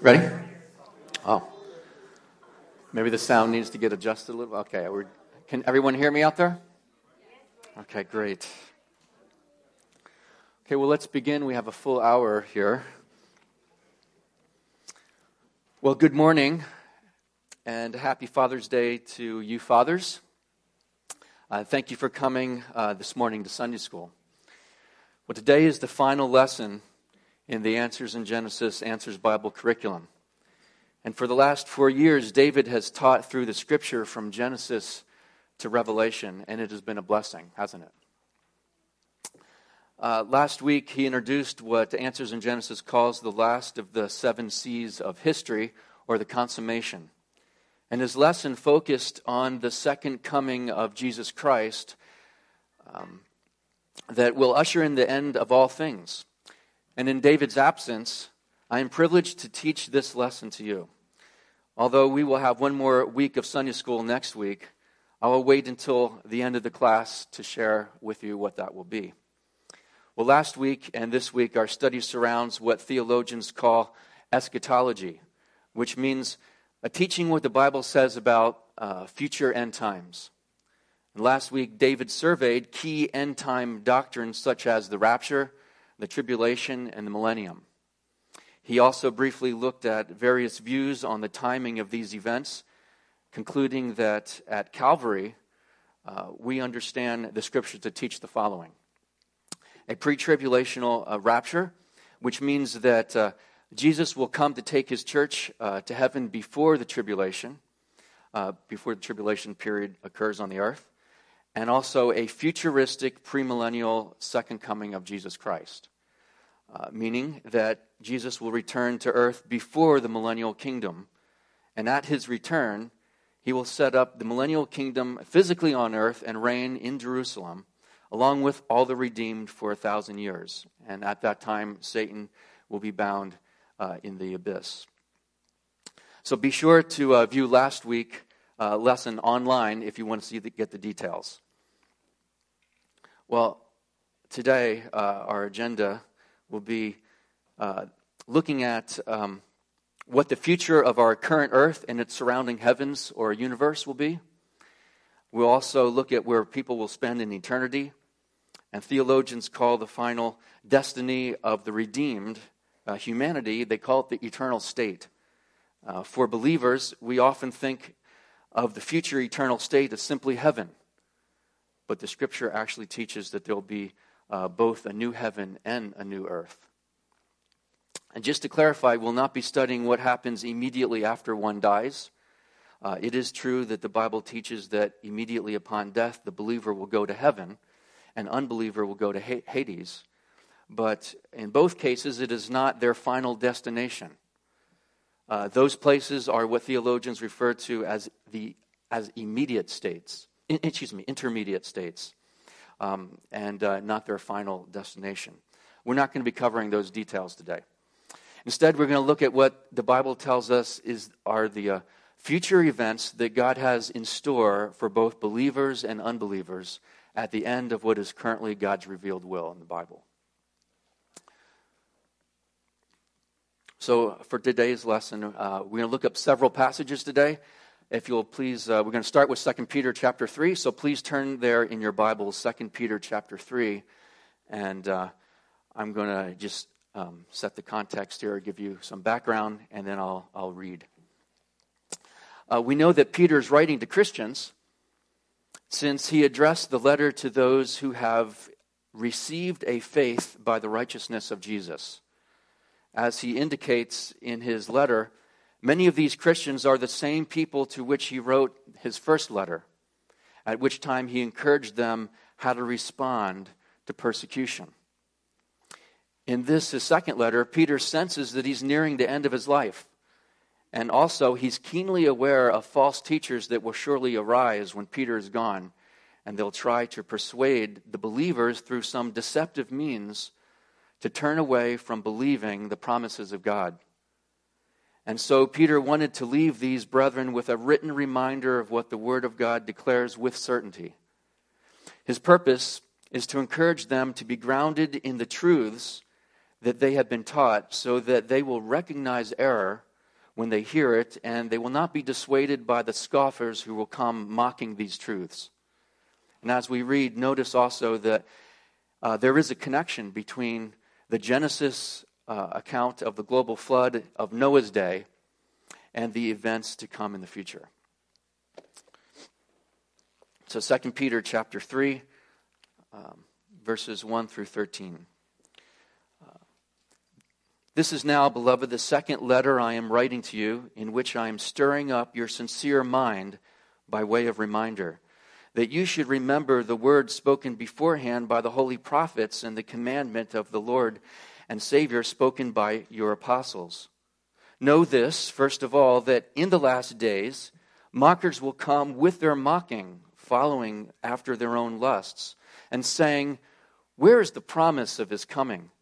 Ready? Oh. Maybe the sound needs to get adjusted a little. Okay. Can everyone hear me out there? Okay, great. Okay, well, let's begin. We have a full hour here. Well, good morning and happy Father's Day to you, fathers. Uh, thank you for coming uh, this morning to Sunday school. Well, today is the final lesson in the Answers in Genesis Answers Bible curriculum. And for the last four years, David has taught through the scripture from Genesis to Revelation, and it has been a blessing, hasn't it? Uh, last week, he introduced what Answers in Genesis calls the last of the seven C's of history, or the consummation. And his lesson focused on the second coming of Jesus Christ um, that will usher in the end of all things. And in David's absence, I am privileged to teach this lesson to you. Although we will have one more week of Sunday school next week, I will wait until the end of the class to share with you what that will be. Well, last week and this week, our study surrounds what theologians call eschatology, which means a teaching what the Bible says about uh, future end times. And last week, David surveyed key end time doctrines such as the rapture, the tribulation, and the millennium. He also briefly looked at various views on the timing of these events, concluding that at Calvary, uh, we understand the scriptures to teach the following a pre tribulational uh, rapture, which means that uh, Jesus will come to take his church uh, to heaven before the tribulation, uh, before the tribulation period occurs on the earth and also a futuristic premillennial second coming of Jesus Christ, uh, meaning that Jesus will return to earth before the millennial kingdom. And at his return, he will set up the millennial kingdom physically on earth and reign in Jerusalem, along with all the redeemed for a thousand years. And at that time, Satan will be bound uh, in the abyss. So be sure to uh, view last week uh, lesson online if you want to see the, get the details. Well, today uh, our agenda will be uh, looking at um, what the future of our current earth and its surrounding heavens or universe will be. We'll also look at where people will spend in eternity. And theologians call the final destiny of the redeemed uh, humanity, they call it the eternal state. Uh, for believers, we often think of the future eternal state as simply heaven but the scripture actually teaches that there'll be uh, both a new heaven and a new earth. And just to clarify, we'll not be studying what happens immediately after one dies. Uh, it is true that the Bible teaches that immediately upon death, the believer will go to heaven and unbeliever will go to Hades. But in both cases, it is not their final destination. Uh, those places are what theologians refer to as the as immediate states in, excuse me, intermediate states, um, and uh, not their final destination. We're not going to be covering those details today. Instead, we're going to look at what the Bible tells us is, are the uh, future events that God has in store for both believers and unbelievers at the end of what is currently God's revealed will in the Bible. So, for today's lesson, uh, we're going to look up several passages today. If you'll please uh, we're going to start with 2 peter chapter 3 so please turn there in your bibles 2 peter chapter 3 and uh, i'm going to just um, set the context here give you some background and then i'll, I'll read. Uh, we know that peter is writing to christians since he addressed the letter to those who have received a faith by the righteousness of jesus as he indicates in his letter Many of these Christians are the same people to which he wrote his first letter, at which time he encouraged them how to respond to persecution. In this, his second letter, Peter senses that he's nearing the end of his life. And also, he's keenly aware of false teachers that will surely arise when Peter is gone, and they'll try to persuade the believers through some deceptive means to turn away from believing the promises of God. And so Peter wanted to leave these brethren with a written reminder of what the Word of God declares with certainty. His purpose is to encourage them to be grounded in the truths that they have been taught so that they will recognize error when they hear it, and they will not be dissuaded by the scoffers who will come mocking these truths. And as we read, notice also that uh, there is a connection between the Genesis uh, account of the global flood of Noah's day and the events to come in the future. So 2 Peter chapter 3, um, verses 1 through 13. This is now, beloved, the second letter I am writing to you, in which I am stirring up your sincere mind by way of reminder, that you should remember the words spoken beforehand by the holy prophets and the commandment of the Lord and Savior spoken by your apostles. Know this, first of all, that in the last days, mockers will come with their mocking, following after their own lusts, and saying, Where is the promise of his coming?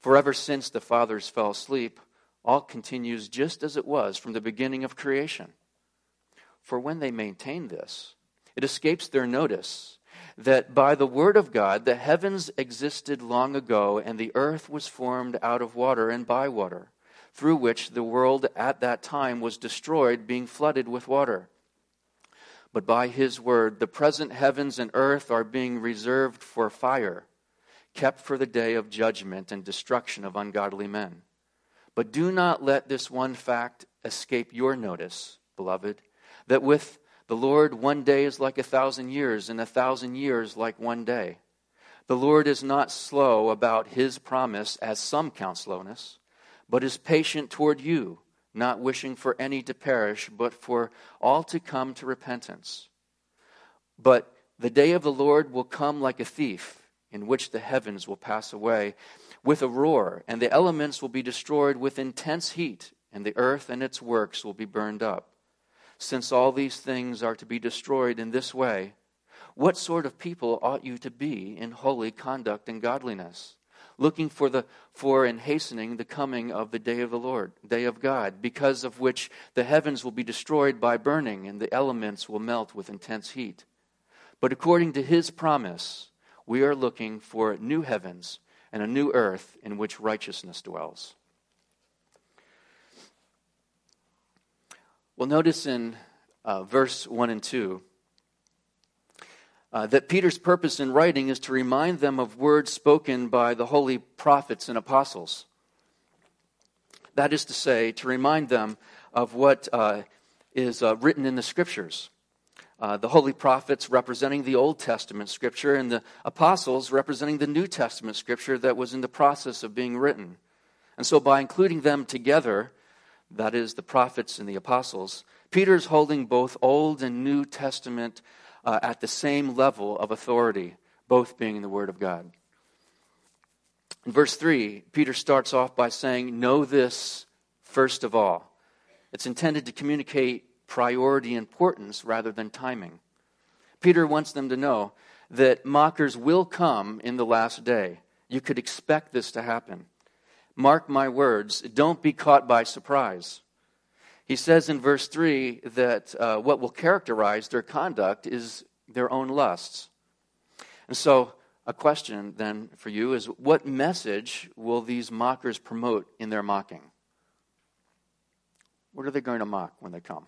For ever since the fathers fell asleep, all continues just as it was from the beginning of creation. For when they maintain this, it escapes their notice that by the word of God the heavens existed long ago, and the earth was formed out of water and by water, through which the world at that time was destroyed, being flooded with water. But by his word, the present heavens and earth are being reserved for fire kept for the day of judgment and destruction of ungodly men. But do not let this one fact escape your notice, beloved, that with the Lord one day is like a thousand years, and a thousand years like one day. The Lord is not slow about his promise, as some count slowness, but is patient toward you, not wishing for any to perish, but for all to come to repentance. But the day of the Lord will come like a thief in which the heavens will pass away with a roar, and the elements will be destroyed with intense heat, and the earth and its works will be burned up. Since all these things are to be destroyed in this way, what sort of people ought you to be in holy conduct and godliness, looking for the for and hastening the coming of the day of the Lord, day of God, because of which the heavens will be destroyed by burning, and the elements will melt with intense heat. But according to his promise, we are looking for new heavens and a new earth in which righteousness dwells. Well, notice in uh, verse 1 and 2 uh, that Peter's purpose in writing is to remind them of words spoken by the holy prophets and apostles. That is to say, to remind them of what uh, is uh, written in the scriptures uh, the holy prophets representing the Old Testament scripture and the apostles representing the New Testament scripture that was in the process of being written. And so, by including them together, that is, the prophets and the apostles, Peter's holding both Old and New Testament uh, at the same level of authority, both being the Word of God. In verse 3, Peter starts off by saying, Know this first of all. It's intended to communicate priority importance rather than timing. Peter wants them to know that mockers will come in the last day. You could expect this to happen. Mark my words, don't be caught by surprise. He says in verse 3 that uh, what will characterize their conduct is their own lusts. And so, a question then for you is what message will these mockers promote in their mocking? What are they going to mock when they come?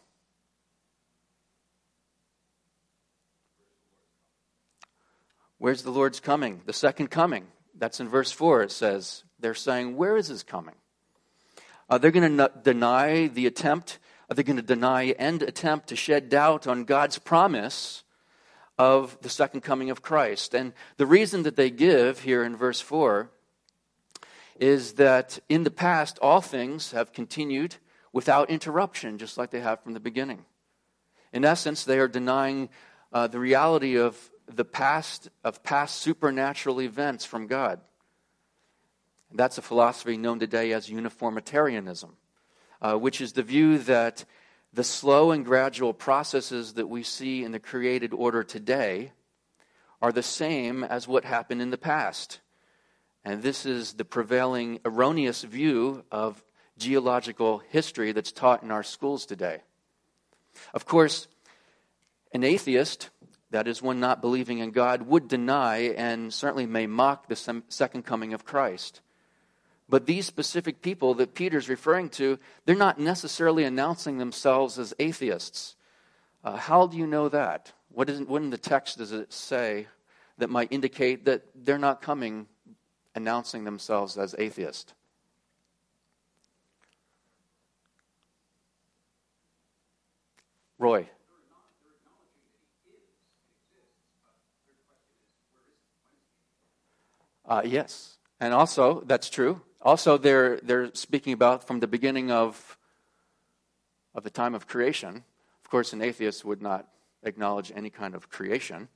Where's the Lord's coming? The second coming. That's in verse 4. It says, they're saying, Where is his coming? Uh, they're going to deny the attempt, are they going to deny and attempt to shed doubt on God's promise of the second coming of Christ. And the reason that they give here in verse 4 is that in the past, all things have continued without interruption, just like they have from the beginning. In essence, they are denying uh, the reality of the past of past supernatural events from God. That's a philosophy known today as uniformitarianism, uh, which is the view that the slow and gradual processes that we see in the created order today are the same as what happened in the past. And this is the prevailing erroneous view of geological history that's taught in our schools today. Of course, an atheist that is, one not believing in God, would deny and certainly may mock the second coming of Christ. But these specific people that Peter's referring to, they're not necessarily announcing themselves as atheists. Uh, how do you know that? What, is, what in the text does it say that might indicate that they're not coming announcing themselves as atheist? Roy. Uh, yes, and also that's true. Also, they're they're speaking about from the beginning of of the time of creation. Of course, an atheist would not acknowledge any kind of creation,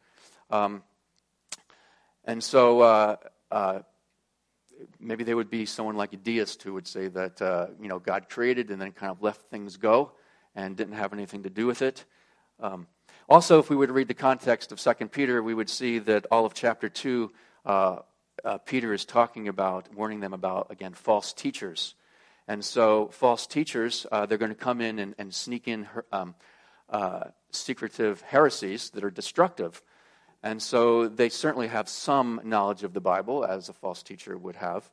um, and so uh, uh, maybe they would be someone like a deist who would say that uh, you know God created and then kind of left things go and didn't have anything to do with it. Um, also, if we were to read the context of Second Peter, we would see that all of chapter two uh, Peter is talking about, warning them about, again, false teachers. And so, false teachers, uh, they're going to come in and, and sneak in her, um, uh, secretive heresies that are destructive. And so, they certainly have some knowledge of the Bible, as a false teacher would have,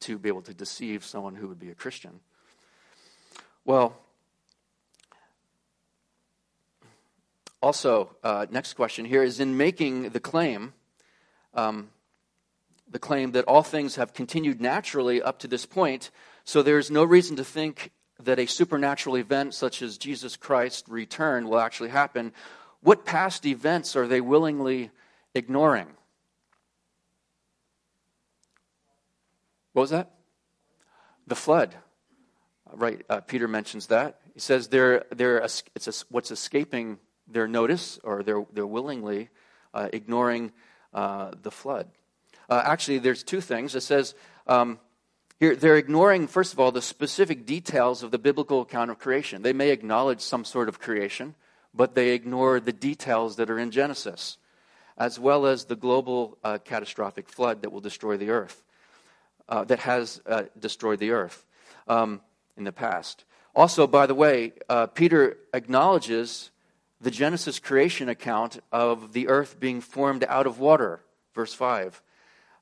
to be able to deceive someone who would be a Christian. Well, also, uh, next question here is in making the claim, um, the claim that all things have continued naturally up to this point, so there's no reason to think that a supernatural event such as Jesus Christ's return will actually happen. What past events are they willingly ignoring? What was that? The flood. Right, uh, Peter mentions that. He says they're, they're, it's a, what's escaping their notice, or they're, they're willingly uh, ignoring uh, the flood. Uh, actually, there's two things. It says um, here they're ignoring, first of all, the specific details of the biblical account of creation. They may acknowledge some sort of creation, but they ignore the details that are in Genesis, as well as the global uh, catastrophic flood that will destroy the earth, uh, that has uh, destroyed the earth um, in the past. Also, by the way, uh, Peter acknowledges the Genesis creation account of the earth being formed out of water, verse 5.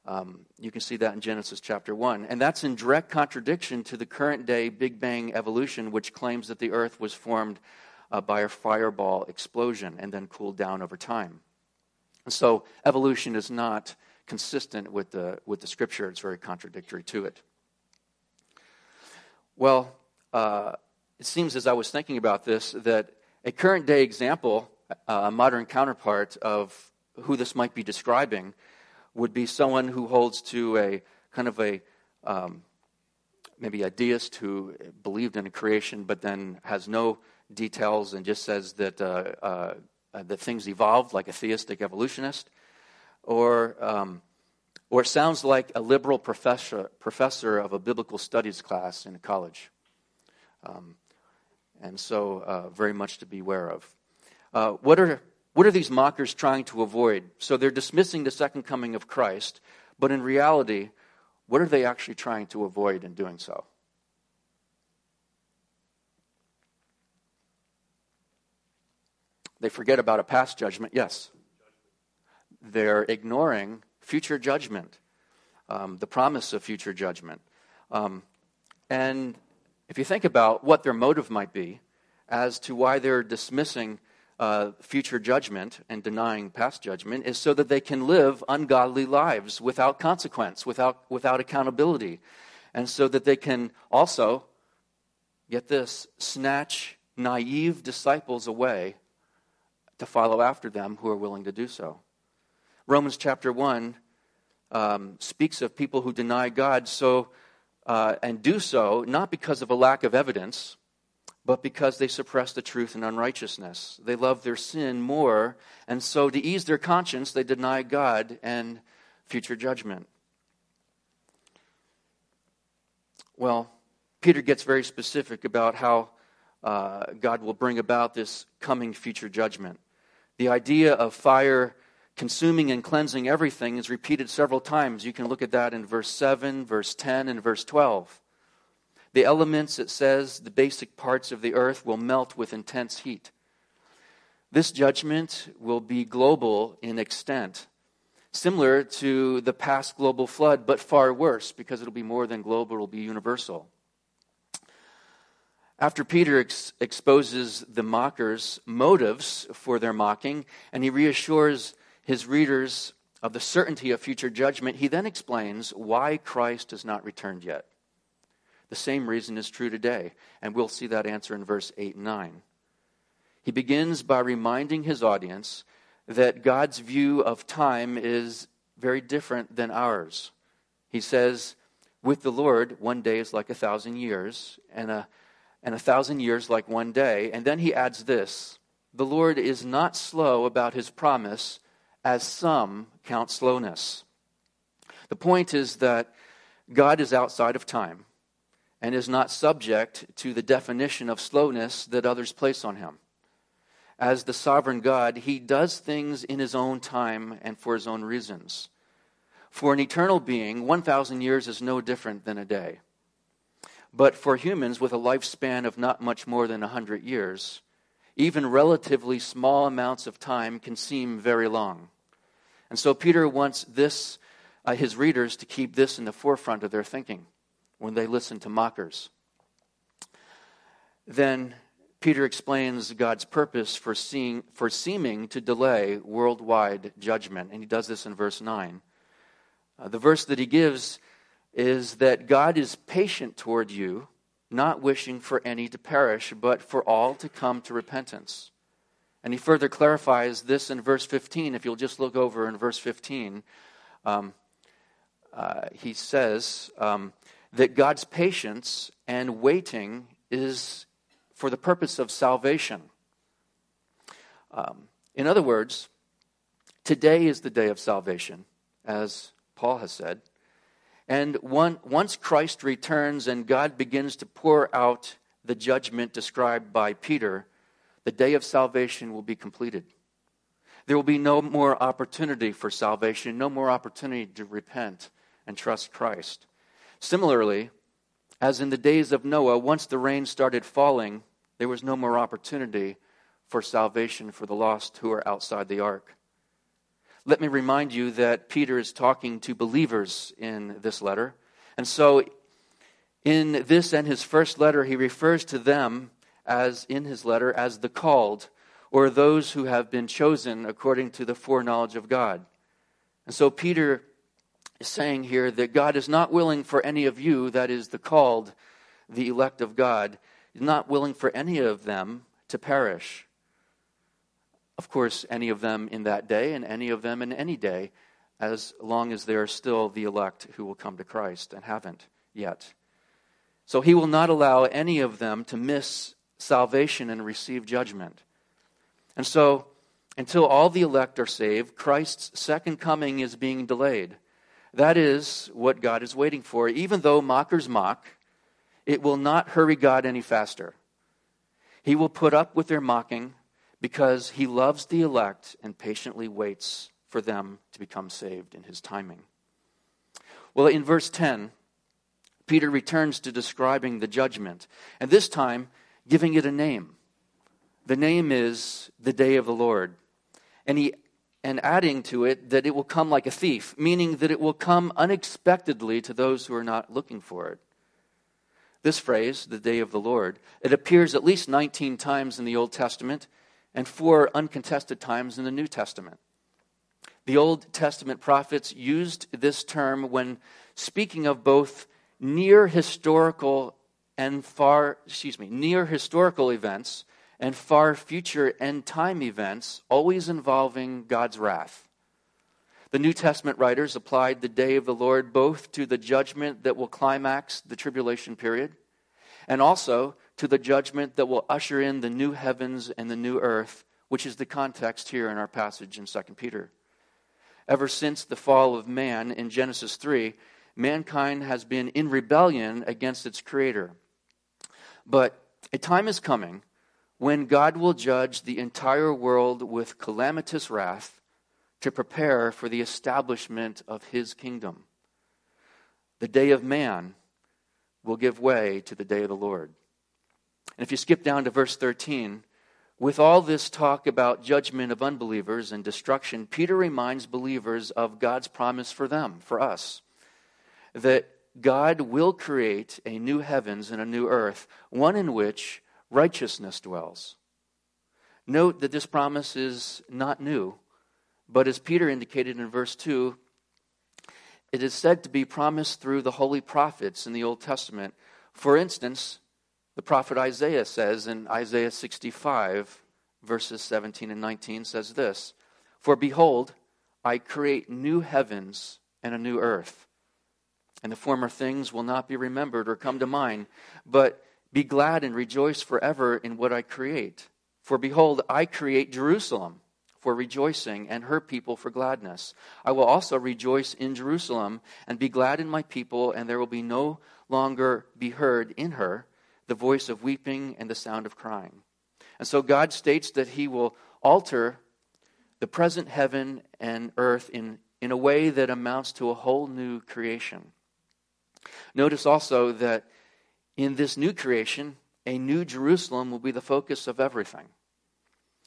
Um, you can see that in Genesis chapter 1. And that's in direct contradiction to the current day Big Bang evolution, which claims that the earth was formed uh, by a fireball explosion and then cooled down over time. And so evolution is not consistent with the, with the scripture, it's very contradictory to it. Well, uh, it seems as I was thinking about this that a current day example, uh, a modern counterpart of who this might be describing, would be someone who holds to a kind of a um, maybe a deist who believed in a creation but then has no details and just says that uh, uh, that things evolved like a theistic evolutionist, or um, or sounds like a liberal professor professor of a biblical studies class in a college. Um, and so, uh, very much to beware of. Uh, what are what are these mockers trying to avoid? So they're dismissing the second coming of Christ, but in reality, what are they actually trying to avoid in doing so? They forget about a past judgment, yes. They're ignoring future judgment, um, the promise of future judgment. Um, and if you think about what their motive might be as to why they're dismissing uh, future judgment and denying past judgment is so that they can live ungodly lives without consequence, without, without accountability. And so that they can also, get this, snatch naive disciples away to follow after them who are willing to do so. Romans chapter 1 um, speaks of people who deny God so uh, and do so not because of a lack of evidence but because they suppress the truth in unrighteousness. They love their sin more, and so to ease their conscience, they deny God and future judgment. Well, Peter gets very specific about how uh, God will bring about this coming future judgment. The idea of fire consuming and cleansing everything is repeated several times. You can look at that in verse 7, verse 10, and verse 12. The elements, it says, the basic parts of the earth will melt with intense heat. This judgment will be global in extent. similar to the past global flood, but far worse because it'll be more than global, it'll be universal. After Peter ex- exposes the mockers' motives for their mocking, and he reassures his readers of the certainty of future judgment, he then explains why Christ has not returned yet. The same reason is true today, and we'll see that answer in verse 8 and 9. He begins by reminding his audience that God's view of time is very different than ours. He says, With the Lord, one day is like a thousand years, and a, and a thousand years like one day. And then he adds this The Lord is not slow about his promise, as some count slowness. The point is that God is outside of time and is not subject to the definition of slowness that others place on him as the sovereign God, he does things in his own time and for his own reasons. For an eternal being, 1,000 years is no different than a day. But for humans with a lifespan of not much more than 100 years, even relatively small amounts of time can seem very long. And so Peter wants this, uh, his readers to keep this in the forefront of their thinking when they listen to mockers. Then Peter explains God's purpose for, seeing, for seeming to delay worldwide judgment, and he does this in verse 9. Uh, the verse that he gives is that God is patient toward you, not wishing for any to perish, but for all to come to repentance. And he further clarifies this in verse 15. If you'll just look over in verse 15, um, uh, he says um, that God's patience and waiting is for the purpose of salvation. Um, in other words, today is the day of salvation, as Paul has said. And one, once Christ returns and God begins to pour out the judgment described by Peter, the day of salvation will be completed. There will be no more opportunity for salvation, no more opportunity to repent and trust Christ. Similarly, as in the days of Noah, once the rain started falling, there was no more opportunity for salvation for the lost who are outside the ark. Let me remind you that Peter is talking to believers in this letter. And so, in this and his first letter, he refers to them as, in his letter, as the called, or those who have been chosen according to the foreknowledge of God. And so, Peter is saying here that God is not willing for any of you, that is, the called, the elect of God, not willing for any of them to perish. Of course, any of them in that day and any of them in any day, as long as they are still the elect who will come to Christ and haven't yet. So he will not allow any of them to miss salvation and receive judgment. And so, until all the elect are saved, Christ's second coming is being delayed. That is what God is waiting for. Even though mockers mock, it will not hurry God any faster. He will put up with their mocking because he loves the elect and patiently waits for them to become saved in his timing. Well, in verse 10, Peter returns to describing the judgment, and this time giving it a name. The name is the day of the Lord. And he and adding to it that it will come like a thief, meaning that it will come unexpectedly to those who are not looking for it. This phrase, the day of the Lord, it appears at least 19 times in the Old Testament and four uncontested times in the New Testament. The Old Testament prophets used this term when speaking of both near historical and far, excuse me, near historical events and far future end time events, always involving God's wrath. The New Testament writers applied the day of the Lord both to the judgment that will climax the tribulation period and also to the judgment that will usher in the new heavens and the new earth, which is the context here in our passage in 2 Peter. Ever since the fall of man in Genesis 3, mankind has been in rebellion against its creator. But a time is coming when God will judge the entire world with calamitous wrath to prepare for the establishment of his kingdom. The day of man will give way to the day of the Lord. And if you skip down to verse 13, with all this talk about judgment of unbelievers and destruction, Peter reminds believers of God's promise for them, for us, that God will create a new heavens and a new earth, one in which righteousness dwells. Note that this promise is not new, but as Peter indicated in verse 2, it is said to be promised through the holy prophets in the Old Testament. For instance, the prophet Isaiah says in Isaiah 65, verses 17 and 19, says this For behold, I create new heavens and a new earth, and the former things will not be remembered or come to mind, but be glad and rejoice forever in what I create. For behold, I create Jerusalem for rejoicing and her people for gladness. I will also rejoice in Jerusalem and be glad in my people, and there will be no longer be heard in her the voice of weeping and the sound of crying. And so God states that he will alter the present heaven and earth in, in a way that amounts to a whole new creation. Notice also that in this new creation, a new Jerusalem will be the focus of everything.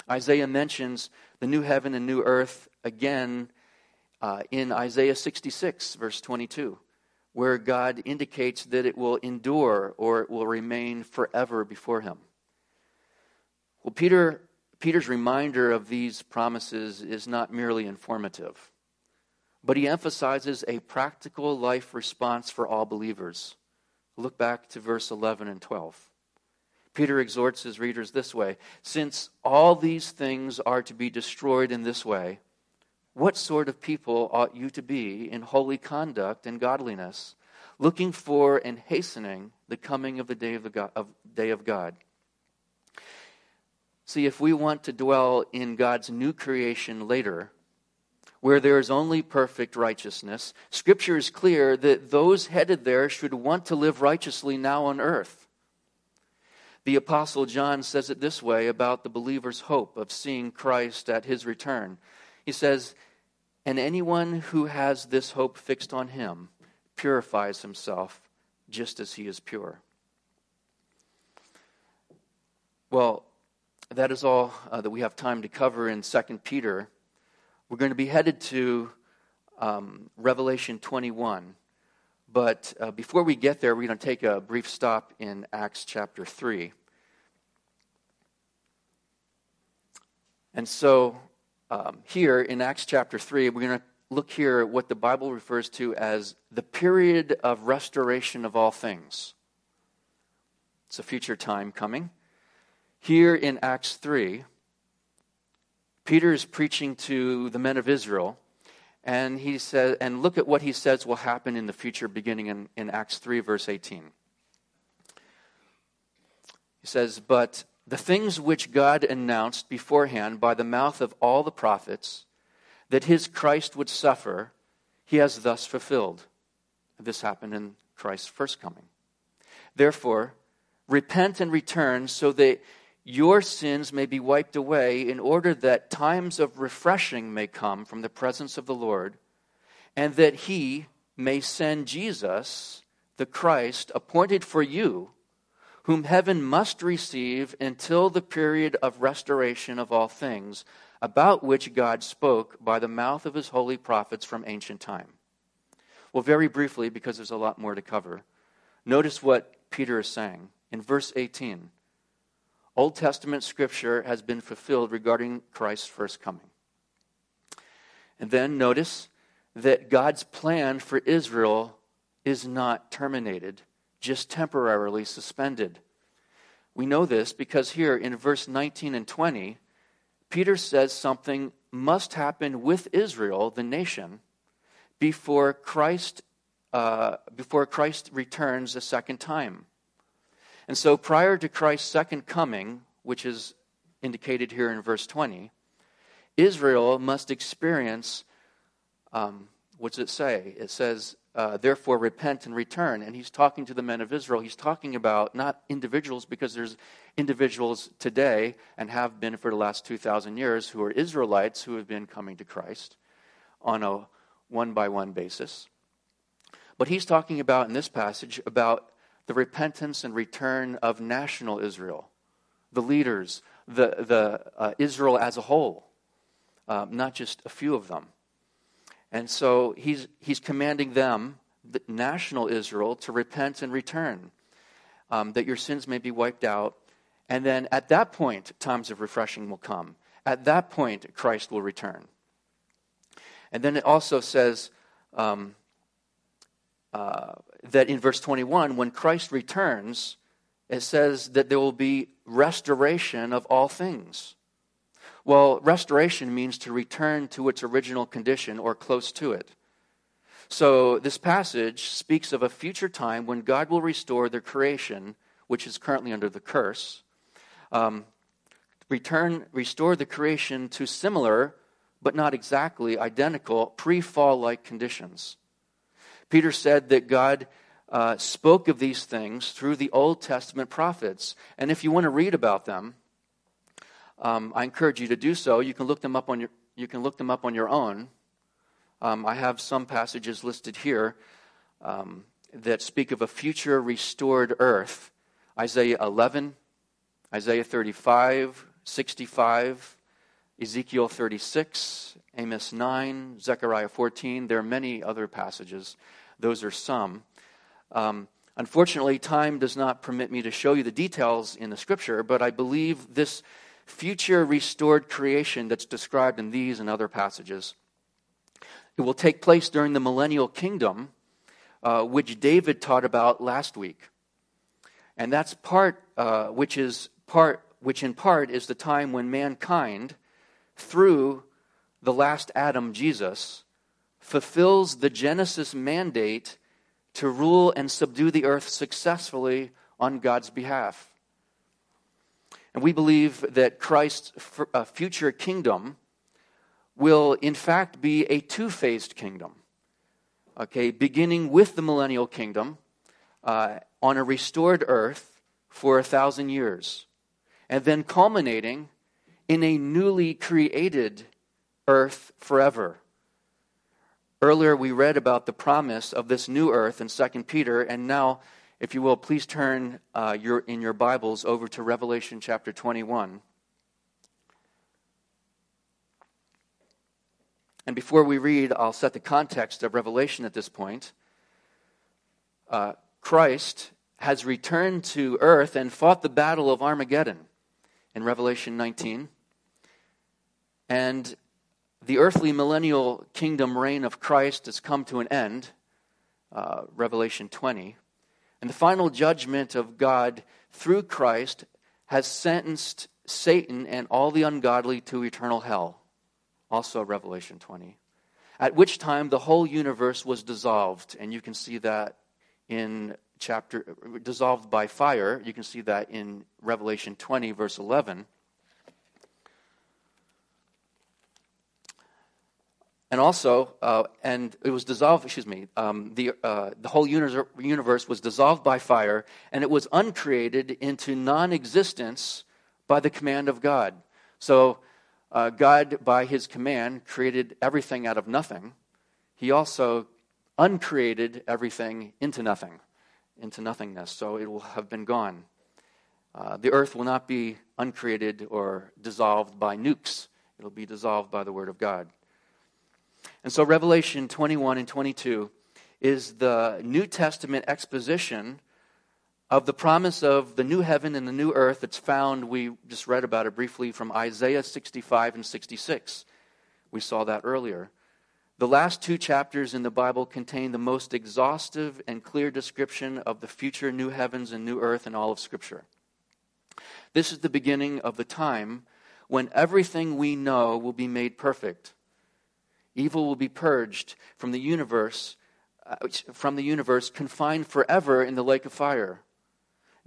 Isaiah mentions the new heaven and new earth again uh, in Isaiah 66, verse 22 where God indicates that it will endure or it will remain forever before him. Well, Peter, Peter's reminder of these promises is not merely informative, but he emphasizes a practical life response for all believers. Look back to verse 11 and 12. Peter exhorts his readers this way Since all these things are to be destroyed in this way, what sort of people ought you to be in holy conduct and godliness, looking for and hastening the coming of the day of, the God, of, day of God? See, if we want to dwell in God's new creation later, where there is only perfect righteousness, Scripture is clear that those headed there should want to live righteously now on earth. The Apostle John says it this way about the believer's hope of seeing Christ at his return. He says, and anyone who has this hope fixed on him purifies himself just as he is pure. Well, that is all uh, that we have time to cover in 2 Peter. We're going to be headed to um, Revelation 21. But uh, before we get there, we're going to take a brief stop in Acts chapter 3. And so um, here in Acts chapter 3, we're going to look here at what the Bible refers to as the period of restoration of all things. It's a future time coming. Here in Acts 3, Peter is preaching to the men of Israel, and he says, and look at what he says will happen in the future, beginning in, in Acts 3, verse 18. He says, But the things which God announced beforehand by the mouth of all the prophets that his Christ would suffer, he has thus fulfilled. This happened in Christ's first coming. Therefore, repent and return so that your sins may be wiped away, in order that times of refreshing may come from the presence of the Lord, and that he may send Jesus, the Christ, appointed for you whom heaven must receive until the period of restoration of all things, about which God spoke by the mouth of his holy prophets from ancient time. Well, very briefly, because there's a lot more to cover, notice what Peter is saying in verse 18. Old Testament scripture has been fulfilled regarding Christ's first coming. And then notice that God's plan for Israel is not terminated just temporarily suspended. We know this because here in verse 19 and 20, Peter says something must happen with Israel, the nation, before Christ, uh, before Christ returns a second time. And so prior to Christ's second coming, which is indicated here in verse 20, Israel must experience, um, what does it say? It says, uh, therefore repent and return. And he's talking to the men of Israel. He's talking about not individuals, because there's individuals today and have been for the last 2,000 years who are Israelites who have been coming to Christ on a one by one basis. But he's talking about in this passage about the repentance and return of national Israel, the leaders, the, the uh, Israel as a whole, uh, not just a few of them. And so he's, he's commanding them, the national Israel, to repent and return, um, that your sins may be wiped out. And then at that point, times of refreshing will come. At that point, Christ will return. And then it also says um, uh, that in verse 21, when Christ returns, it says that there will be restoration of all things. Well, restoration means to return to its original condition or close to it. So, this passage speaks of a future time when God will restore the creation, which is currently under the curse, um, return, restore the creation to similar, but not exactly identical, pre fall like conditions. Peter said that God uh, spoke of these things through the Old Testament prophets. And if you want to read about them, um, I encourage you to do so. You can look them up on your, you can look them up on your own. Um, I have some passages listed here um, that speak of a future restored earth Isaiah 11, Isaiah 35, 65, Ezekiel 36, Amos 9, Zechariah 14. There are many other passages. Those are some. Um, unfortunately, time does not permit me to show you the details in the scripture, but I believe this future restored creation that's described in these and other passages. It will take place during the millennial kingdom, uh, which David taught about last week. And that's part, uh, which is part, which in part is the time when mankind, through the last Adam, Jesus, fulfills the Genesis mandate to rule and subdue the earth successfully on God's behalf. And we believe that Christ's uh, future kingdom will, in fact, be a two phased kingdom. Okay, beginning with the millennial kingdom uh, on a restored earth for a thousand years, and then culminating in a newly created earth forever. Earlier, we read about the promise of this new earth in 2 Peter, and now if you will, please turn uh, your, in your Bibles over to Revelation chapter 21. And before we read, I'll set the context of Revelation at this point. Uh, Christ has returned to earth and fought the battle of Armageddon in Revelation 19. And the earthly millennial kingdom reign of Christ has come to an end, uh, Revelation 20. And the final judgment of God through Christ has sentenced Satan and all the ungodly to eternal hell. Also, Revelation 20. At which time the whole universe was dissolved. And you can see that in chapter, dissolved by fire. You can see that in Revelation 20, verse 11. And also, uh, and it was dissolved, excuse me, um, the, uh, the whole universe was dissolved by fire, and it was uncreated into non existence by the command of God. So, uh, God, by his command, created everything out of nothing. He also uncreated everything into nothing, into nothingness. So, it will have been gone. Uh, the earth will not be uncreated or dissolved by nukes, it'll be dissolved by the word of God. And so, Revelation 21 and 22 is the New Testament exposition of the promise of the new heaven and the new earth that's found, we just read about it briefly from Isaiah 65 and 66. We saw that earlier. The last two chapters in the Bible contain the most exhaustive and clear description of the future new heavens and new earth in all of Scripture. This is the beginning of the time when everything we know will be made perfect. Evil will be purged from the universe, uh, from the universe, confined forever in the lake of fire.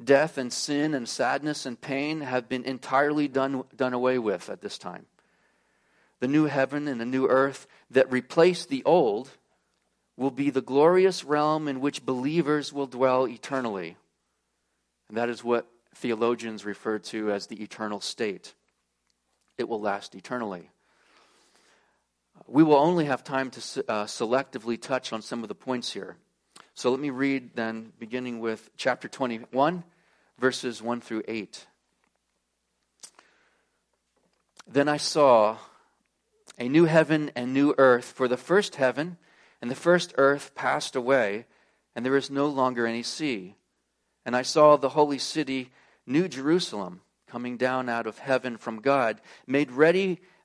Death and sin and sadness and pain have been entirely done, done away with at this time. The new heaven and the new earth that replace the old will be the glorious realm in which believers will dwell eternally. And that is what theologians refer to as the eternal state. It will last eternally. We will only have time to uh, selectively touch on some of the points here. So let me read then, beginning with chapter 21, verses 1 through 8. Then I saw a new heaven and new earth, for the first heaven and the first earth passed away, and there is no longer any sea. And I saw the holy city, New Jerusalem, coming down out of heaven from God, made ready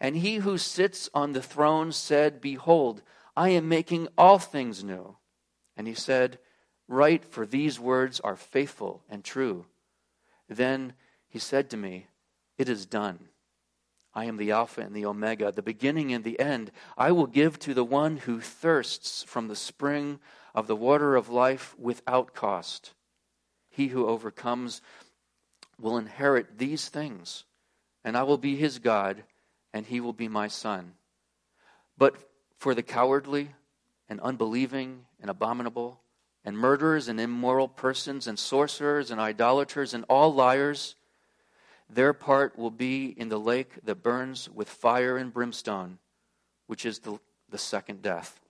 And he who sits on the throne said, Behold, I am making all things new. And he said, Write, for these words are faithful and true. Then he said to me, It is done. I am the Alpha and the Omega, the beginning and the end. I will give to the one who thirsts from the spring of the water of life without cost. He who overcomes will inherit these things, and I will be his God, and he will be my son. But for the cowardly and unbelieving and abominable, and murderers and immoral persons and sorcerers and idolaters and all liars, their part will be in the lake that burns with fire and brimstone, which is the, the second death.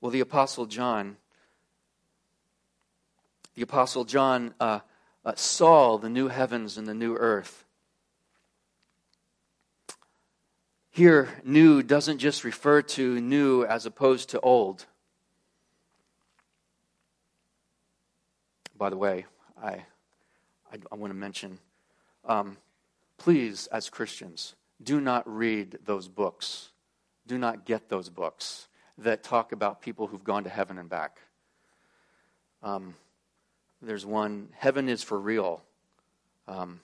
Well, the Apostle John, the Apostle John uh, uh, saw the new heavens and the new earth. Here, new doesn't just refer to new as opposed to old. By the way, I, I, I want to mention um, please, as Christians, do not read those books. Do not get those books that talk about people who've gone to heaven and back. Um, there's one, Heaven is for Real, um,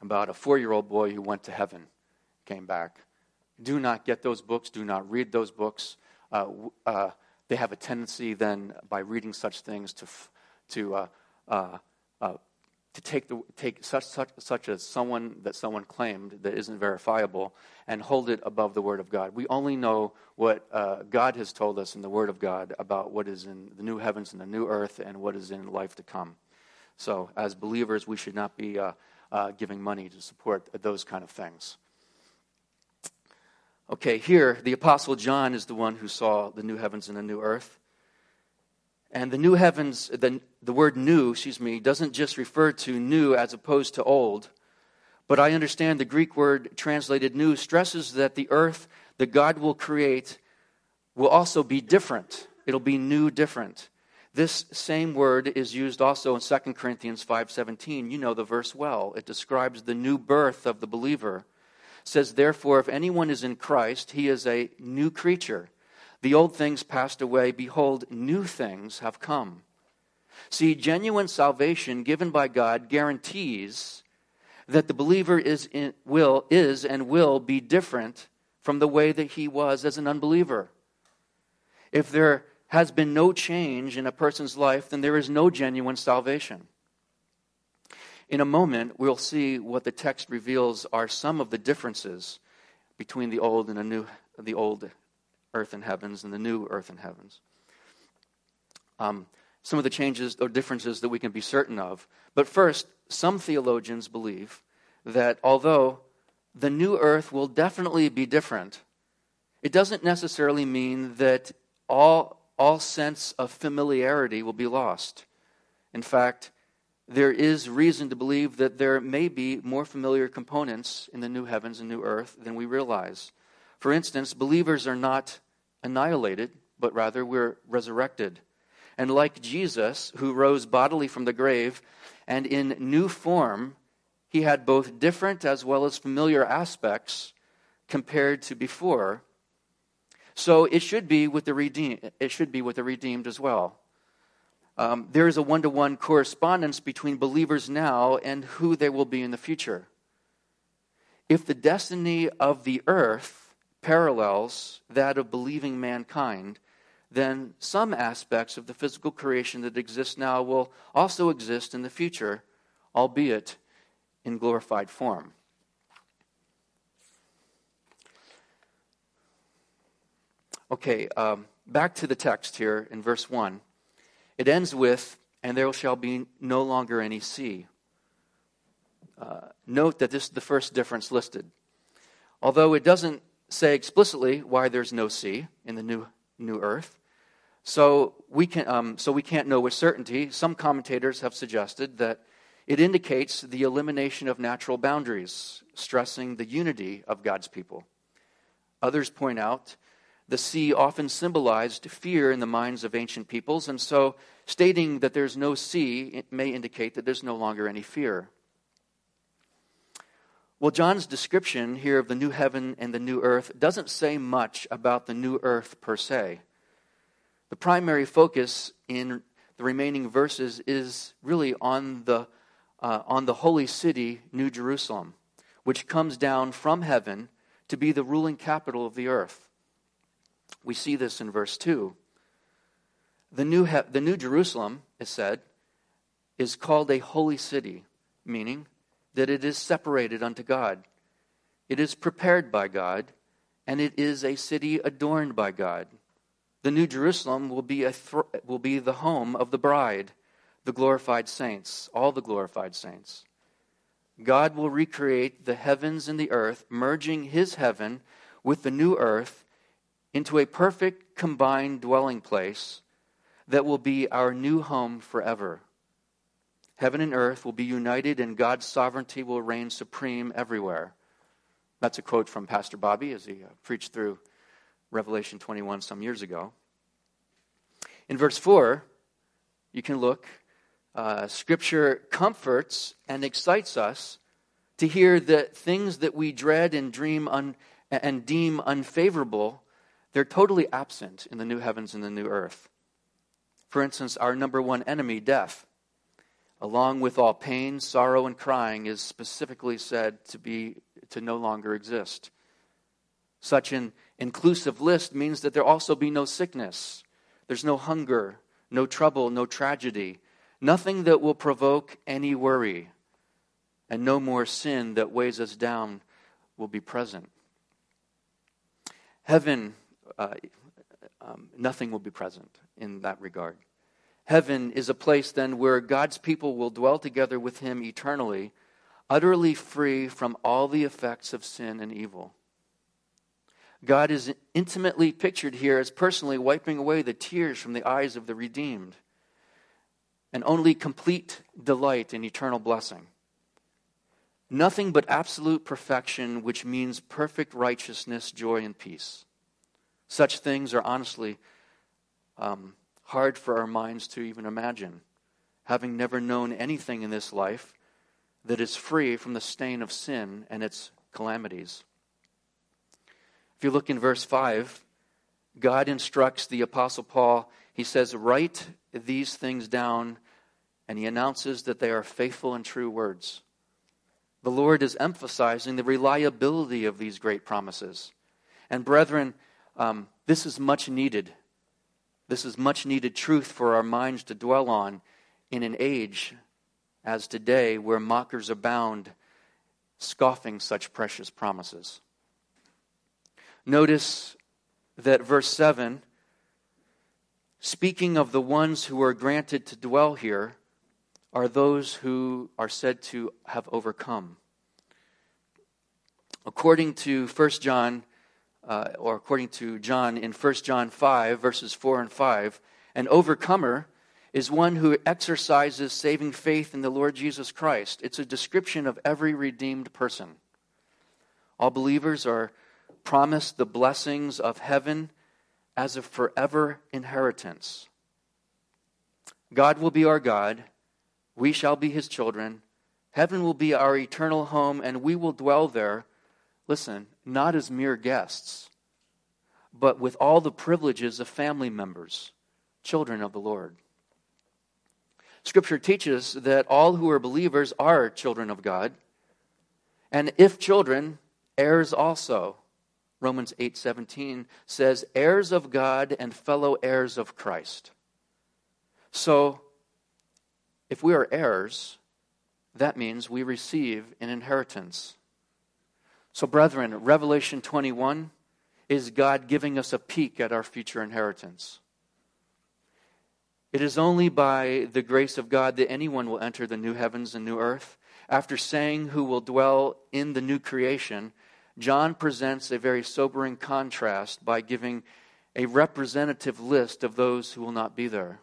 about a four year old boy who went to heaven, came back. Do not get those books, do not read those books. Uh, uh, they have a tendency then, by reading such things, to, to uh, uh, uh to take, the, take such, such, such as someone that someone claimed that isn't verifiable and hold it above the Word of God. We only know what uh, God has told us in the Word of God about what is in the new heavens and the new earth and what is in life to come. So, as believers, we should not be uh, uh, giving money to support those kind of things. Okay, here, the Apostle John is the one who saw the new heavens and the new earth. And the new heavens, the, the word new, excuse me, doesn't just refer to new as opposed to old. But I understand the Greek word translated new stresses that the earth that God will create will also be different. It'll be new, different. This same word is used also in 2 Corinthians 5:17. You know the verse well. It describes the new birth of the believer. It says therefore if anyone is in Christ, he is a new creature. The old things passed away. Behold, new things have come. See, genuine salvation given by God guarantees that the believer is, in, will, is and will be different from the way that he was as an unbeliever. If there has been no change in a person's life, then there is no genuine salvation. In a moment, we'll see what the text reveals are some of the differences between the old and the new, the old earth and heavens and the new earth and heavens. Um, some of the changes or differences that we can be certain of. But first, some theologians believe that although the new earth will definitely be different, it doesn't necessarily mean that all, all sense of familiarity will be lost. In fact, there is reason to believe that there may be more familiar components in the new heavens and new earth than we realize. For instance, believers are not annihilated, but rather we're resurrected. And like Jesus, who rose bodily from the grave, and in new form, he had both different as well as familiar aspects compared to before. So it should be with the redeemed. It should be with the redeemed as well. Um, there is a one-to-one correspondence between believers now and who they will be in the future. If the destiny of the earth parallels that of believing mankind, then some aspects of the physical creation that exists now will also exist in the future, albeit in glorified form. Okay, um, back to the text here in verse 1. It ends with, And there shall be no longer any sea. Uh, note that this is the first difference listed. Although it doesn't say explicitly why there's no sea in the new, new earth, so we, can, um, so we can't know with certainty. Some commentators have suggested that it indicates the elimination of natural boundaries, stressing the unity of God's people. Others point out the sea often symbolized fear in the minds of ancient peoples, and so stating that there's no sea may indicate that there's no longer any fear. Well, John's description here of the new heaven and the new earth doesn't say much about the new earth per se. The primary focus in the remaining verses is really on the, uh, on the holy city, New Jerusalem, which comes down from heaven to be the ruling capital of the earth. We see this in verse 2. The new, he- the new Jerusalem, is said, is called a holy city, meaning that it is separated unto God. It is prepared by God, and it is a city adorned by God. The New Jerusalem will be, a th- will be the home of the bride, the glorified saints, all the glorified saints. God will recreate the heavens and the earth, merging his heaven with the new earth into a perfect combined dwelling place that will be our new home forever. Heaven and earth will be united, and God's sovereignty will reign supreme everywhere. That's a quote from Pastor Bobby as he uh, preached through Revelation 21 some years ago. In verse 4, you can look. Uh, scripture comforts and excites us to hear that things that we dread and dream un, and deem unfavorable, they're totally absent in the new heavens and the new earth. For instance, our number one enemy, death, along with all pain, sorrow, and crying, is specifically said to be to no longer exist. Such an inclusive list means that there also be no sickness, there's no hunger, no trouble, no tragedy, nothing that will provoke any worry, and no more sin that weighs us down will be present. Heaven, uh, um, nothing will be present in that regard. Heaven is a place then where God's people will dwell together with Him eternally, utterly free from all the effects of sin and evil. God is intimately pictured here as personally wiping away the tears from the eyes of the redeemed, and only complete delight in eternal blessing. Nothing but absolute perfection, which means perfect righteousness, joy, and peace. Such things are honestly um, hard for our minds to even imagine, having never known anything in this life that is free from the stain of sin and its calamities. If you look in verse 5, God instructs the Apostle Paul, he says, Write these things down, and he announces that they are faithful and true words. The Lord is emphasizing the reliability of these great promises. And, brethren, um, this is much needed. This is much needed truth for our minds to dwell on in an age as today where mockers abound, scoffing such precious promises. Notice that verse 7, speaking of the ones who are granted to dwell here, are those who are said to have overcome. According to 1 John, uh, or according to John in 1 John 5, verses 4 and 5, an overcomer is one who exercises saving faith in the Lord Jesus Christ. It's a description of every redeemed person. All believers are promised the blessings of heaven as a forever inheritance. God will be our God, we shall be his children, heaven will be our eternal home, and we will dwell there, listen, not as mere guests, but with all the privileges of family members, children of the Lord. Scripture teaches that all who are believers are children of God, and if children, heirs also Romans 8:17 says heirs of God and fellow heirs of Christ. So if we are heirs, that means we receive an inheritance. So brethren, Revelation 21 is God giving us a peek at our future inheritance. It is only by the grace of God that anyone will enter the new heavens and new earth. After saying who will dwell in the new creation, John presents a very sobering contrast by giving a representative list of those who will not be there.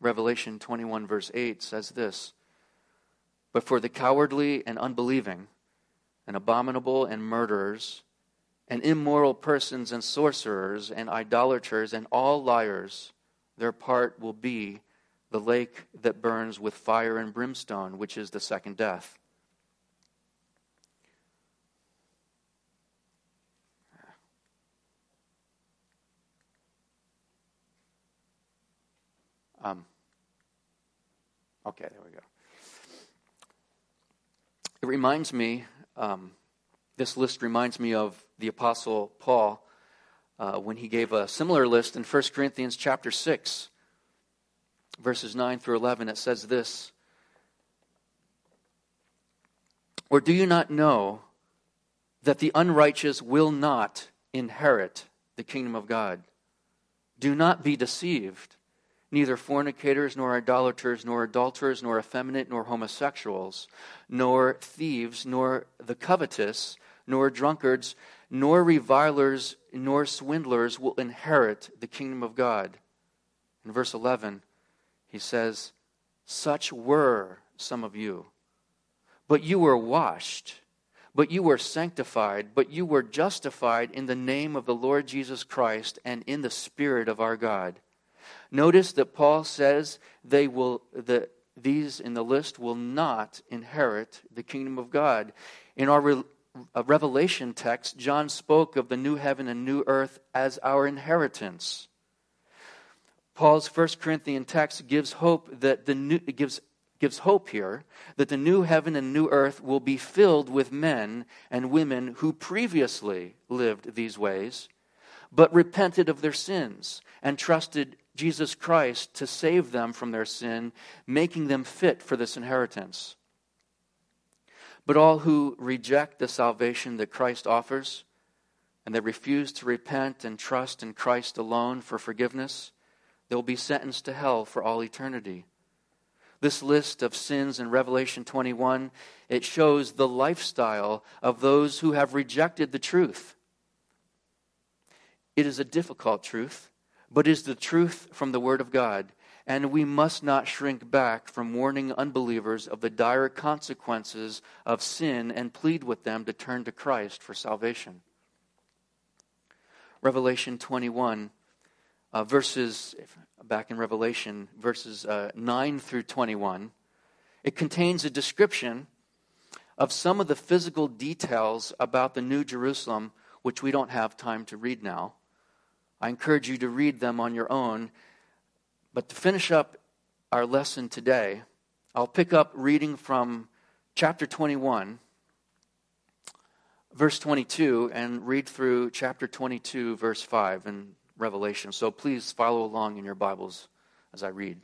Revelation 21, verse 8 says this But for the cowardly and unbelieving, and abominable and murderers, and immoral persons and sorcerers and idolaters and all liars, their part will be the lake that burns with fire and brimstone, which is the second death. Um, okay, there we go. It reminds me, um, this list reminds me of the Apostle Paul uh, when he gave a similar list in 1 Corinthians chapter 6, verses 9 through 11. It says this Or do you not know that the unrighteous will not inherit the kingdom of God? Do not be deceived neither fornicators, nor idolaters, nor adulterers, nor effeminate, nor homosexuals, nor thieves, nor the covetous, nor drunkards, nor revilers, nor swindlers will inherit the kingdom of God. In verse 11, he says, Such were some of you. But you were washed, but you were sanctified, but you were justified in the name of the Lord Jesus Christ and in the Spirit of our God. Notice that Paul says they will these in the list will not inherit the kingdom of God. In our re, uh, Revelation text, John spoke of the new heaven and new earth as our inheritance. Paul's First Corinthian text gives hope that the new gives gives hope here that the new heaven and new earth will be filled with men and women who previously lived these ways, but repented of their sins and trusted Jesus Christ to save them from their sin, making them fit for this inheritance. But all who reject the salvation that Christ offers, and they refuse to repent and trust in Christ alone for forgiveness, they'll be sentenced to hell for all eternity. This list of sins in Revelation 21, it shows the lifestyle of those who have rejected the truth. It is a difficult truth but is the truth from the Word of God. And we must not shrink back from warning unbelievers of the dire consequences of sin and plead with them to turn to Christ for salvation. Revelation 21, uh, verses, back in Revelation, verses uh, 9 through 21, it contains a description of some of the physical details about the New Jerusalem, which we don't have time to read now. I encourage you to read them on your own. But to finish up our lesson today, I'll pick up reading from chapter 21, verse 22, and read through chapter 22, verse 5 in Revelation. So please follow along in your Bibles as I read.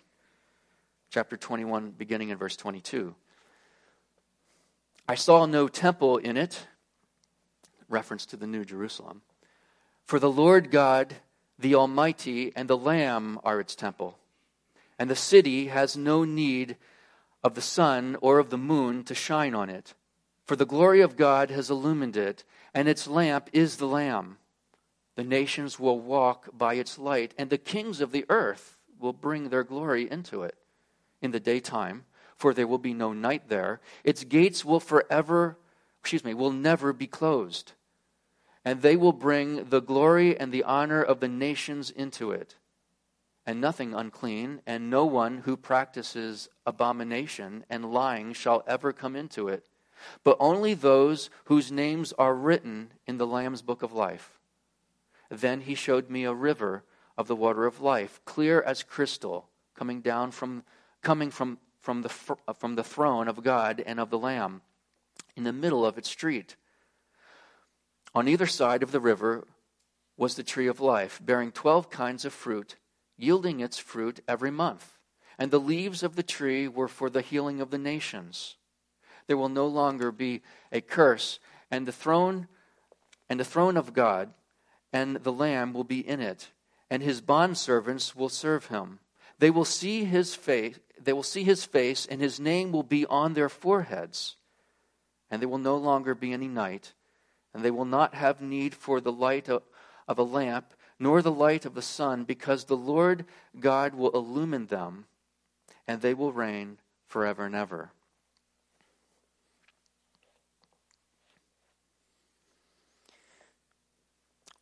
Chapter 21, beginning in verse 22. I saw no temple in it, reference to the New Jerusalem for the Lord God, the Almighty, and the Lamb are its temple. And the city has no need of the sun or of the moon to shine on it. For the glory of God has illumined it, and its lamp is the Lamb. The nations will walk by its light, and the kings of the earth will bring their glory into it in the daytime, for there will be no night there. Its gates will forever, excuse me, will never be closed and they will bring the glory and the honor of the nations into it. And nothing unclean, and no one who practices abomination and lying shall ever come into it, but only those whose names are written in the Lamb's book of life. Then he showed me a river of the water of life, clear as crystal, coming down from coming from from the from the throne of God and of the Lamb, in the middle of its street On either side of the river was the tree of life, bearing twelve kinds of fruit, yielding its fruit every month. And the leaves of the tree were for the healing of the nations. There will no longer be a curse, and the throne and the throne of God and the Lamb will be in it, and his bondservants will serve him. They will see his face, they will see his face, and his name will be on their foreheads. And there will no longer be any night, and they will not have need for the light of, a lamp, nor the light of the sun, because the Lord God will illumine them, and they will reign forever and ever.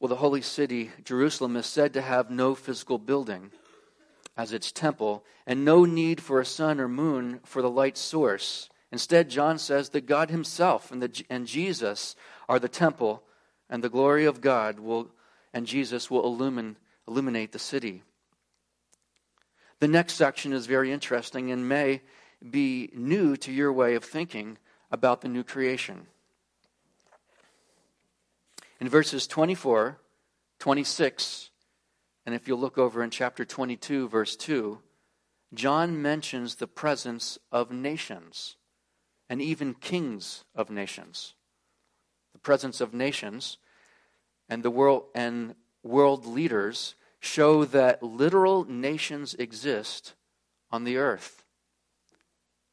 Well, the holy city, Jerusalem, is said to have no physical building as its temple and no need for a sun or moon for the light source. Instead, John says that God himself and, the, and Jesus are the temple, and the glory of God will, and Jesus will illumine, illuminate the city. The next section is very interesting and may be new to your way of thinking about the new creation. In verses 24, 26, and if you look over in chapter 22, verse 2, John mentions the presence of nations and even kings of nations. The presence of nations and the world and world leaders show that literal nations exist on the earth,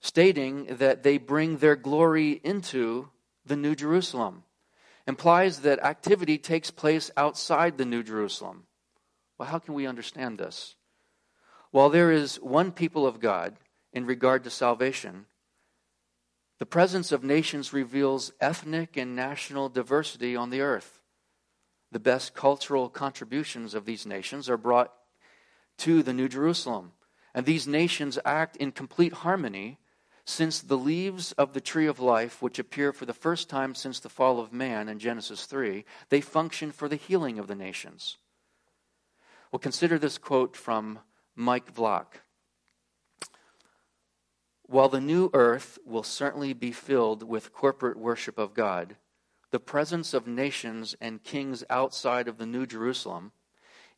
stating that they bring their glory into the New Jerusalem implies that activity takes place outside the New Jerusalem. Well, how can we understand this? While there is one people of God in regard to salvation, the presence of nations reveals ethnic and national diversity on the earth. The best cultural contributions of these nations are brought to the New Jerusalem, and these nations act in complete harmony since the leaves of the tree of life, which appear for the first time since the fall of man in Genesis 3, they function for the healing of the nations. Well, consider this quote from Mike Vlach. While the new earth will certainly be filled with corporate worship of God, the presence of nations and kings outside of the New Jerusalem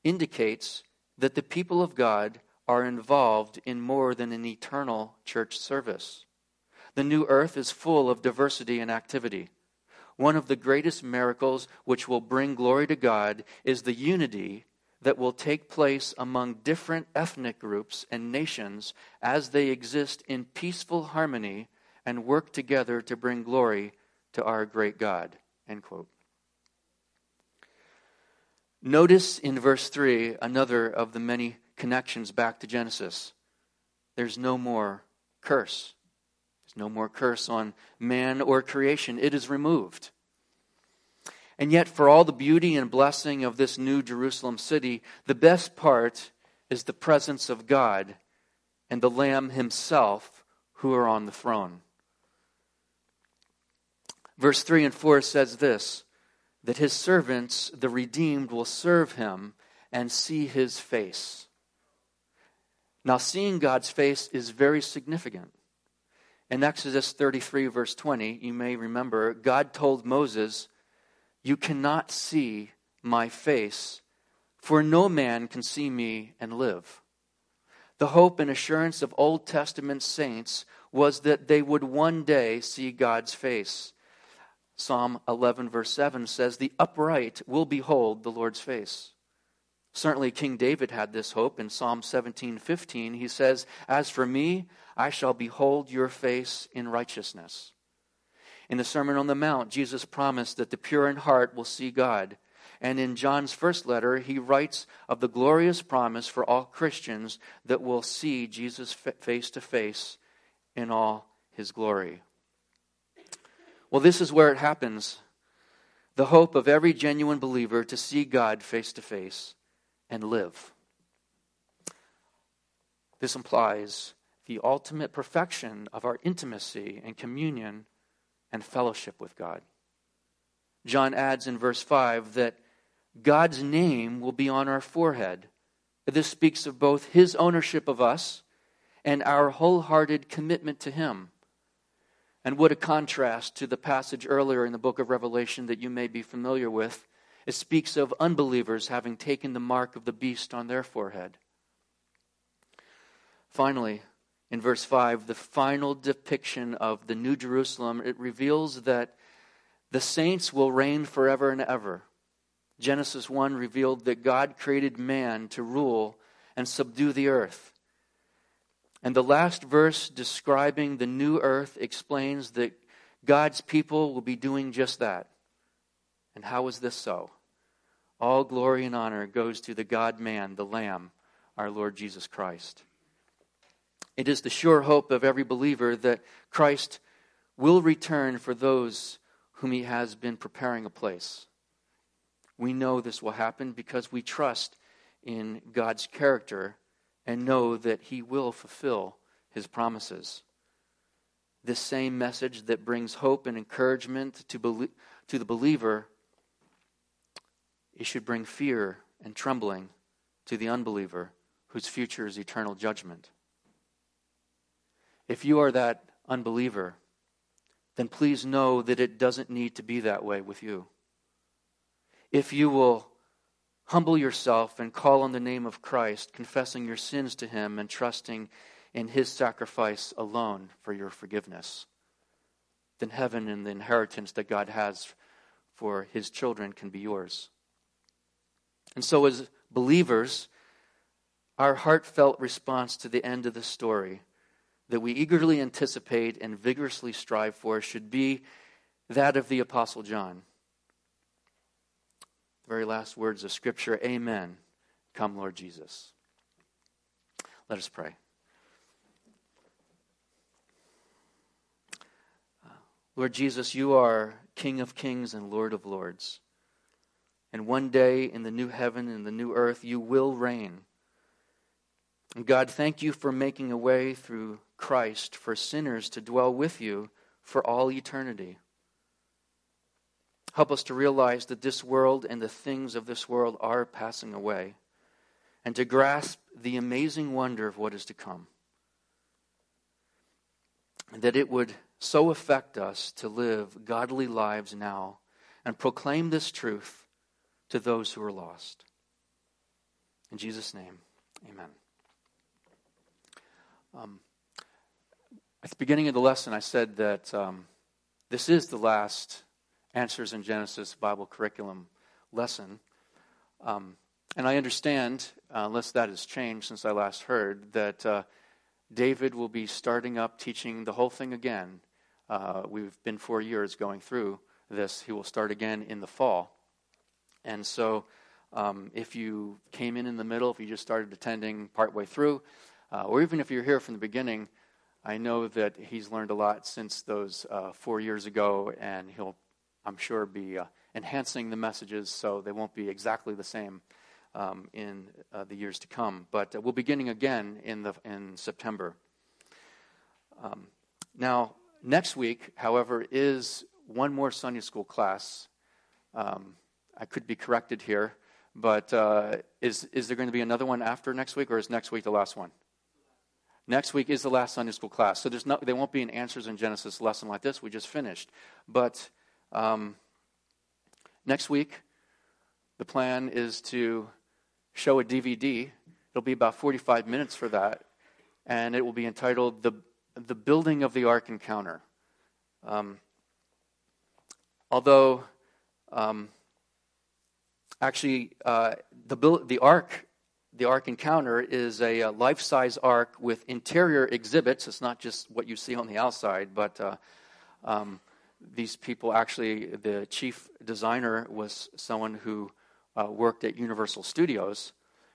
indicates that the people of God are involved in more than an eternal church service. The new earth is full of diversity and activity. One of the greatest miracles which will bring glory to God is the unity that will take place among different ethnic groups and nations as they exist in peaceful harmony and work together to bring glory to our great God. End quote. Notice in verse 3 another of the many connections back to Genesis. There's no more curse. There's no more curse on man or creation. It is removed. And yet, for all the beauty and blessing of this new Jerusalem city, the best part is the presence of God and the Lamb himself who are on the throne. Verse 3 and 4 says this that his servants, the redeemed, will serve him and see his face. Now, seeing God's face is very significant. In Exodus 33, verse 20, you may remember, God told Moses, You cannot see my face, for no man can see me and live. The hope and assurance of Old Testament saints was that they would one day see God's face. Psalm 11, verse 7 says, The upright will behold the Lord's face. Certainly, King David had this hope in Psalm 17:15. He says, "As for me, I shall behold your face in righteousness." In the Sermon on the Mount, Jesus promised that the pure in heart will see God. And in John's first letter, he writes of the glorious promise for all Christians that will see Jesus face to face in all his glory. Well, this is where it happens. The hope of every genuine believer to see God face to face and live. This implies the ultimate perfection of our intimacy and communion and fellowship with God. John adds in verse 5 that God's name will be on our forehead. This speaks of both his ownership of us and our wholehearted commitment to him. And what a contrast to the passage earlier in the book of Revelation that you may be familiar with. It speaks of unbelievers having taken the mark of the beast on their forehead. Finally, in verse 5, the final depiction of the New Jerusalem, it reveals that the saints will reign forever and ever. Genesis 1 revealed that God created man to rule and subdue the earth. And the last verse describing the new earth explains that God's people will be doing just that. And how is this so? All glory and honor goes to the God man, the Lamb, our Lord Jesus Christ. It is the sure hope of every believer that Christ will return for those whom he has been preparing a place. We know this will happen because we trust in God's character and know that he will fulfill his promises. This same message that brings hope and encouragement to, to the believer, it should bring fear and trembling to the unbeliever whose future is eternal judgment. If you are that unbeliever, then please know that it doesn't need to be that way with you. If you will humble yourself and call on the name of Christ, confessing your sins to Him and trusting in His sacrifice alone for your forgiveness, then heaven and the inheritance that God has for His children can be yours. And so, as believers, our heartfelt response to the end of the story that we eagerly anticipate and vigorously strive for should be that of the Apostle John. The very last words of Scripture Amen. Come, Lord Jesus. Let us pray. Lord Jesus, you are King of kings and Lord of lords. And one day in the new heaven and the new earth, you will reign. And God, thank you for making a way through Christ for sinners to dwell with you for all eternity. Help us to realize that this world and the things of this world are passing away, and to grasp the amazing wonder of what is to come. That it would so affect us to live godly lives now and proclaim this truth to those who are lost. In Jesus' name, amen. Um, at the beginning of the lesson, I said that um, this is the last Answers in Genesis Bible curriculum lesson. Um, and I understand, uh, unless that has changed since I last heard, that uh, David will be starting up teaching the whole thing again. Uh, we've been four years going through this. He will start again in the fall. And so, um, if you came in in the middle, if you just started attending partway through, uh, or even if you're here from the beginning, I know that he's learned a lot since those uh, four years ago, and he'll, I'm sure, be uh, enhancing the messages so they won't be exactly the same um, in uh, the years to come. But uh, we'll be beginning again in, the, in September. Um, now, next week, however, is one more Sunday school class. Um, I could be corrected here, but uh, is, is there going to be another one after next week, or is next week the last one? Next week is the last Sunday school class. So there's no, there won't be an Answers in Genesis lesson like this. We just finished. But um, next week, the plan is to show a DVD. It'll be about 45 minutes for that. And it will be entitled The, the Building of the Ark Encounter. Um, although, um, actually, uh, the, the ark the Ark Encounter is a, a life size ark with interior exhibits. It's not just what you see on the outside, but uh, um, these people actually, the chief designer was someone who uh, worked at Universal Studios,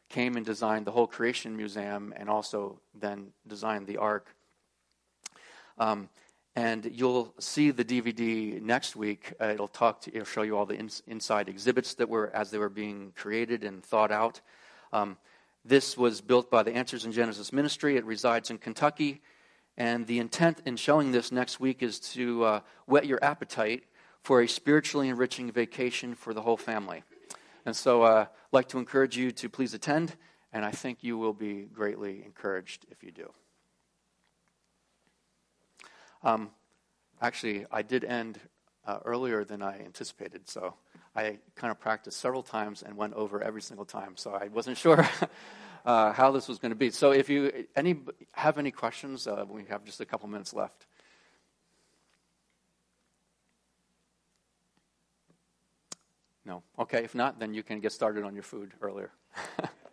came and designed the whole Creation Museum, and also then designed the Ark. Um, and you'll see the DVD next week. Uh, it'll talk to, it'll show you all the in, inside exhibits that were as they were being created and thought out. Um, this was built by the Answers in Genesis Ministry. It resides in Kentucky. And the intent in showing this next week is to uh, whet your appetite for a spiritually enriching vacation for the whole family. And so uh, I'd like to encourage you to please attend, and I think you will be greatly encouraged if you do. Um, actually, I did end uh, earlier than I anticipated, so I kind of practiced several times and went over every single time. So I wasn't sure uh, how this was going to be. So if you any have any questions, uh, we have just a couple minutes left. No. Okay. If not, then you can get started on your food earlier.